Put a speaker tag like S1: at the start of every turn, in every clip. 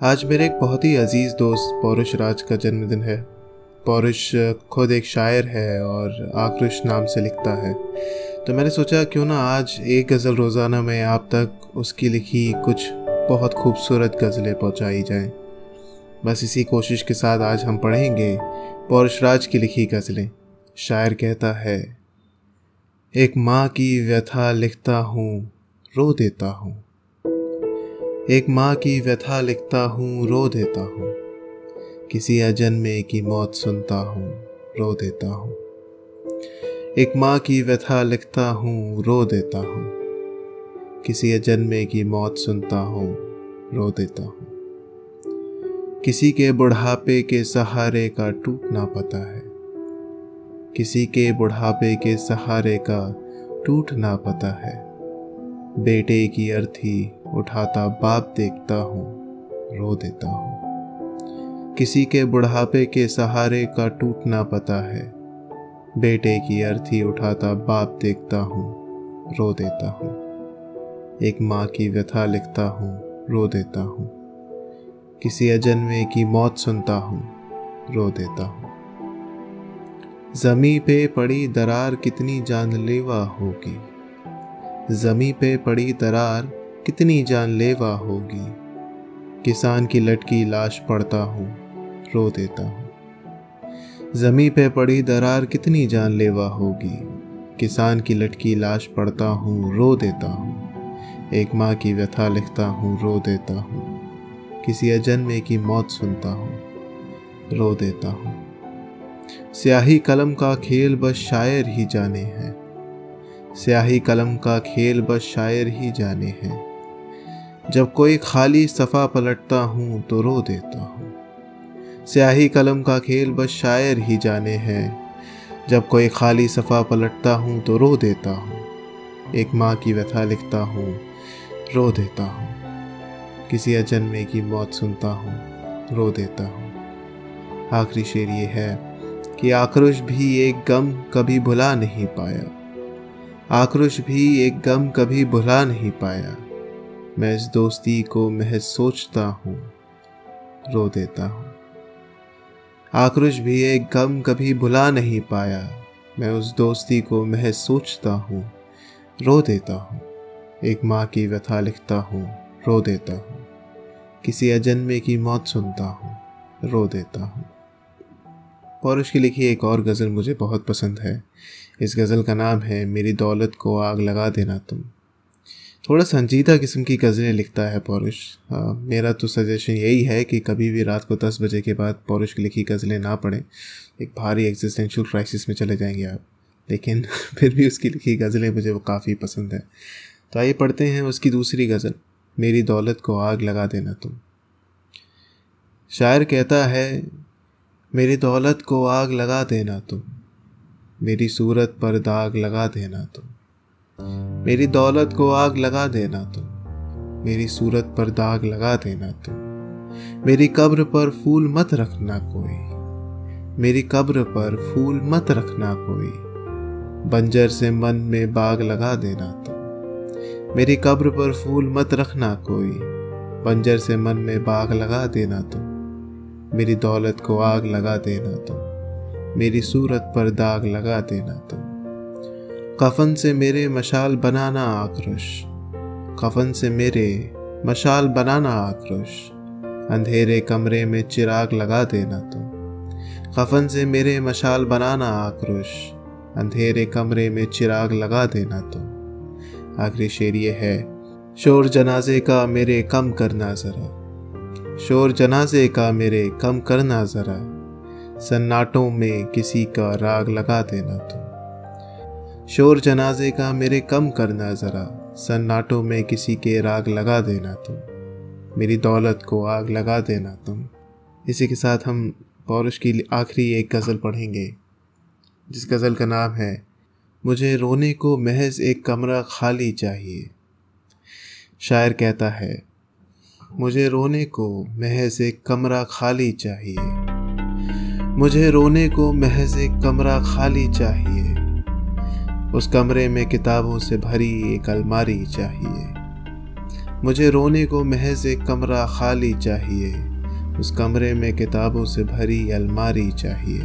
S1: आज मेरे एक बहुत ही अज़ीज़ दोस्त पौरुष राज का जन्मदिन है। पौरुष खुद एक शायर है और आक्रोश नाम से लिखता है। तो मैंने सोचा, क्यों ना आज एक गज़ल रोज़ाना में आप तक उसकी लिखी कुछ बहुत खूबसूरत गज़लें पहुंचाई जाएँ। बस इसी कोशिश के साथ आज हम पढ़ेंगे पौरुष राज की लिखी गज़लें। शायर कहता है, एक माँ की व्यथा लिखता हूँ, रो देता हूँ। एक माँ की व्यथा लिखता हूँ, रो देता हूँ। किसी अजन्मे की मौत सुनता हूँ, रो देता हूँ। एक माँ की व्यथा लिखता हूँ, रो देता हूँ। किसी अजन्मे की मौत सुनता हूँ, रो देता हूँ। किसी के बुढ़ापे के सहारे का टूटना पता है। किसी के बुढ़ापे के सहारे का टूटना पता है। बेटे की अर्थी उठाता, बाप देखता हूँ, रो देता हूँ। किसी के बुढ़ापे के सहारे का टूटना पता है। बेटे की अर्थी उठाता, बाप देखता हूँ, रो देता हूँ। एक माँ की व्यथा लिखता हूँ, रो देता हूँ। किसी अजन्मे की मौत सुनता हूँ, रो देता हूँ। जमी पे पड़ी दरार कितनी जानलेवा होगी। जमी पे पड़ी दरार कितनी जानलेवा होगी। किसान की लटकी लाश पड़ता हूँ, रो देता हूँ। जमी पे पड़ी दरार कितनी जानलेवा होगी। किसान की लटकी लाश पड़ता हूँ, रो देता हूँ। एक माँ की व्यथा लिखता हूँ, रो देता हूँ। किसी अजन्मे की मौत सुनता हूँ, रो देता हूँ। स्याही कलम का खेल बस शायर ही जाने हैं। स्याही कलम का खेल बस शायर ही जाने हैं। जब कोई खाली सफ़ा पलटता हूँ तो रो देता हूँ। स्याही कलम का खेल बस शायर ही जाने हैं। जब कोई खाली सफ़ा पलटता हूँ तो रो देता हूँ। एक माँ की व्यथा लिखता हूँ, रो देता हूँ। किसी अजन्मे की मौत सुनता हूँ, रो देता हूँ। आखिरी शेर ये है कि आक्रोश भी एक गम कभी भुला नहीं पाया। आक्रोश भी एक गम कभी भुला नहीं पाया। मैं इस दोस्ती को महज सोचता हूँ, रो देता हूँ। आक्रोश भी एक गम कभी भुला नहीं पाया। मैं उस दोस्ती को महज सोचता हूँ, रो देता हूँ। एक माँ की व्यथा लिखता हूँ, रो देता हूँ। किसी अजन्मे की मौत सुनता हूँ, रो देता हूँ। पौरुष की लिखी एक और गज़ल मुझे बहुत पसंद है। इस गज़ल का नाम है, मेरी दौलत को आग लगा देना तुम। थोड़ा संजीदा किस्म की गज़लें लिखता है पौरुष। मेरा तो सजेशन यही है कि कभी भी रात को दस बजे के बाद पौरुष की लिखी गज़लें ना पढ़ें। एक भारी एग्जिस्टेंशियल क्राइसिस में चले जाएँगे आप। लेकिन फिर भी उसकी लिखी गज़लें मुझे वो काफ़ी पसंद है। तो आइए पढ़ते हैं उसकी दूसरी गज़ल, मेरी दौलत को आग लगा देना तुम। शायर कहता है, मेरी दौलत को आग लगा देना तुम। मेरी सूरत पर दाग लगा देना तुम। मेरी दौलत को आग लगा देना तुम। मेरी सूरत पर दाग लगा देना तुम। मेरी कब्र पर फूल मत रखना कोई। मेरी कब्र पर फूल मत रखना कोई। बंजर से मन में बाग लगा देना तुम। मेरी कब्र पर फूल मत रखना कोई। बंजर से मन में बाग लगा देना तुम। मेरी दौलत को आग लगा देना तुम। मेरी सूरत पर दाग लगा देना तुम। कफन से मेरे मशाल बनाना आक्रोश। कफन से मेरे मशाल बनाना आक्रोश। अंधेरे कमरे में चिराग लगा देना तुम। कफन से मेरे मशाल बनाना आक्रोश। अंधेरे कमरे में चिराग लगा देना तुम। आखिरी शेर ये है, शोर जनाजे का मेरे कम करना ज़रा। शोर जनाजे का मेरे कम करना ज़रा। सन्नाटों में किसी का राग लगा देना तुम। शोर जनाजे का मेरे कम करना ज़रा, सन्नाटों में किसी के राग लगा देना तुम। मेरी दौलत को आग लगा देना तुम। इसी के साथ हम पौरुष की आखिरी एक गज़ल पढ़ेंगे, जिस गज़ल का नाम है, मुझे रोने को महज एक कमरा खाली चाहिए। शायर कहता है, मुझे रोने को महज एक कमरा खाली चाहिए। मुझे रोने को महज एक कमरा खाली चाहिए। उस कमरे में किताबों से भरी एक अलमारी चाहिए। मुझे रोने को महज एक कमरा खाली चाहिए। उस कमरे में किताबों से भरी अलमारी चाहिए।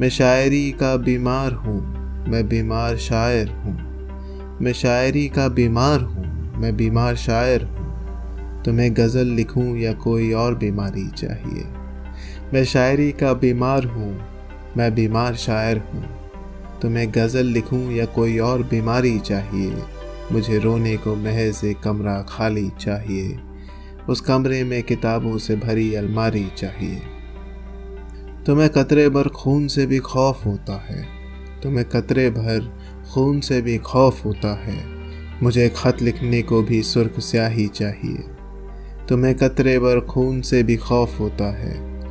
S1: मैं शायरी का बीमार हूँ, मैं बीमार शायर हूँ। मैं शायरी का बीमार हूँ, मैं बीमार शायर हूँ। तो मैं गज़ल लिखूँ या कोई और बीमारी चाहिए। मैं शायरी का बीमार हूँ, मैं बीमार शायर हूँ। तो मैं गज़ल लिखूं या कोई और बीमारी चाहिए? मुझे रोने को महज एक कमरा खाली चाहिए। उस कमरे में किताबों से भरी अलमारी चाहिए। तुम्हें कतरे भर खून से भी खौफ होता है। तुम्हें कतरे भर खून से भी खौफ होता है। मुझे खत लिखने को भी सुर्ख स्याही चाहिए। तुम्हें कतरे भर खून से भी खौफ होता है।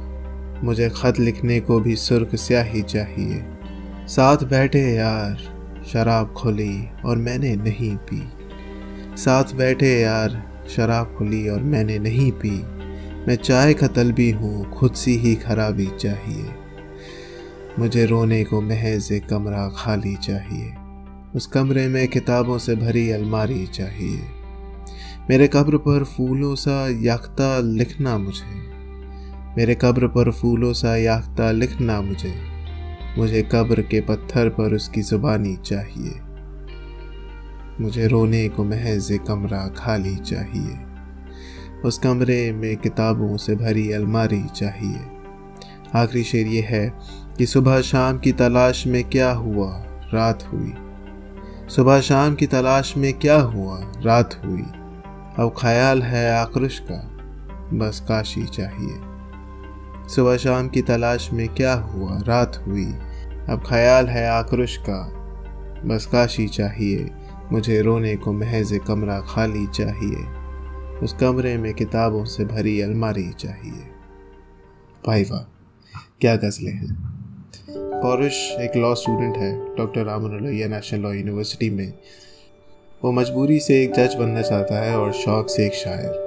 S1: मुझे खत लिखने को भी सुर्ख स्याही चाहिए। साथ बैठे यार, शराब खुली और मैंने नहीं पी। साथ बैठे यार, शराब खुली और मैंने नहीं पी। मैं चाय का तलबी हूँ, खुद सी ही खराबी चाहिए। मुझे रोने को महज एक कमरा खाली चाहिए। उस कमरे में किताबों से भरी अलमारी चाहिए। मेरे कब्र पर फूलों सा याख्ता लिखना मुझे। मेरे कब्र पर फूलों सा याख्ता लिखना मुझे। मुझे कब्र के पत्थर पर उसकी जुबानी चाहिए। मुझे रोने को महज कमरा खाली चाहिए। उस कमरे में किताबों से भरी अलमारी चाहिए। आखिरी शेर ये है कि सुबह शाम की तलाश में क्या हुआ? रात हुई। सुबह शाम की तलाश में क्या हुआ? रात हुई। अब ख्याल है आकृश का। बस काशी चाहिए। सुबह शाम की तलाश में क्या हुआ? रात हुई। अब ख्याल है आक्रोश का। बस काशी चाहिए। मुझे रोने को महज कमरा खाली चाहिए। उस कमरे में किताबों से भरी अलमारी चाहिए। भाई वाह क्या गज़लें हैं? पौरुष एक लॉ स्टूडेंट है, डॉक्टर रामनोलैया नेशनल लॉ यूनिवर्सिटी में। वो मजबूरी से एक जज बनना चाहता है और शौक से एक शायर।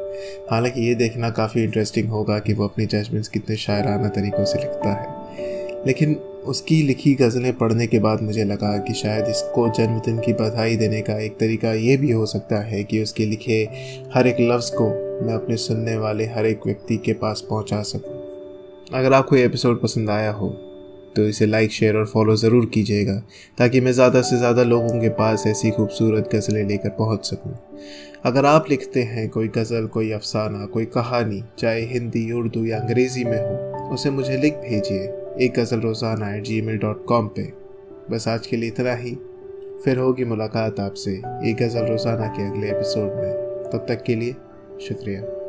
S1: हालाँकि ये देखना काफ़ी इंटरेस्टिंग होगा कि वो अपनी जजमेंट्स कितने शायराना तरीक़ों से लिखता है लेकिन उसकी लिखी गज़लें पढ़ने के बाद मुझे लगा कि शायद इसको जन्मदिन की बधाई देने का एक तरीका ये भी हो सकता है कि उसके लिखे हर एक लफ्ज़ को मैं अपने सुनने वाले हर एक व्यक्ति के पास पहुँचा सकूँ। अगर आपको ये एपिसोड पसंद आया हो तो इसे लाइक शेयर और फॉलो ज़रूर कीजिएगा, ताकि मैं ज़्यादा से ज़्यादा लोगों के पास ऐसी खूबसूरत गज़लें लेकर पहुँच सकूँ। अगर आप लिखते हैं कोई गज़ल, कोई अफसाना, कोई कहानी, चाहे हिंदी, उर्दू या अंग्रेज़ी में हो, उसे मुझे लिख भेजिए, एक गज़ल रोज़ाना at ji mail dot com पर बस आज के लिए इतना ही। फिर होगी मुलाकात आपसे एक गज़ल रोज़ाना के अगले एपिसोड में। तब तक के लिए शुक्रिया।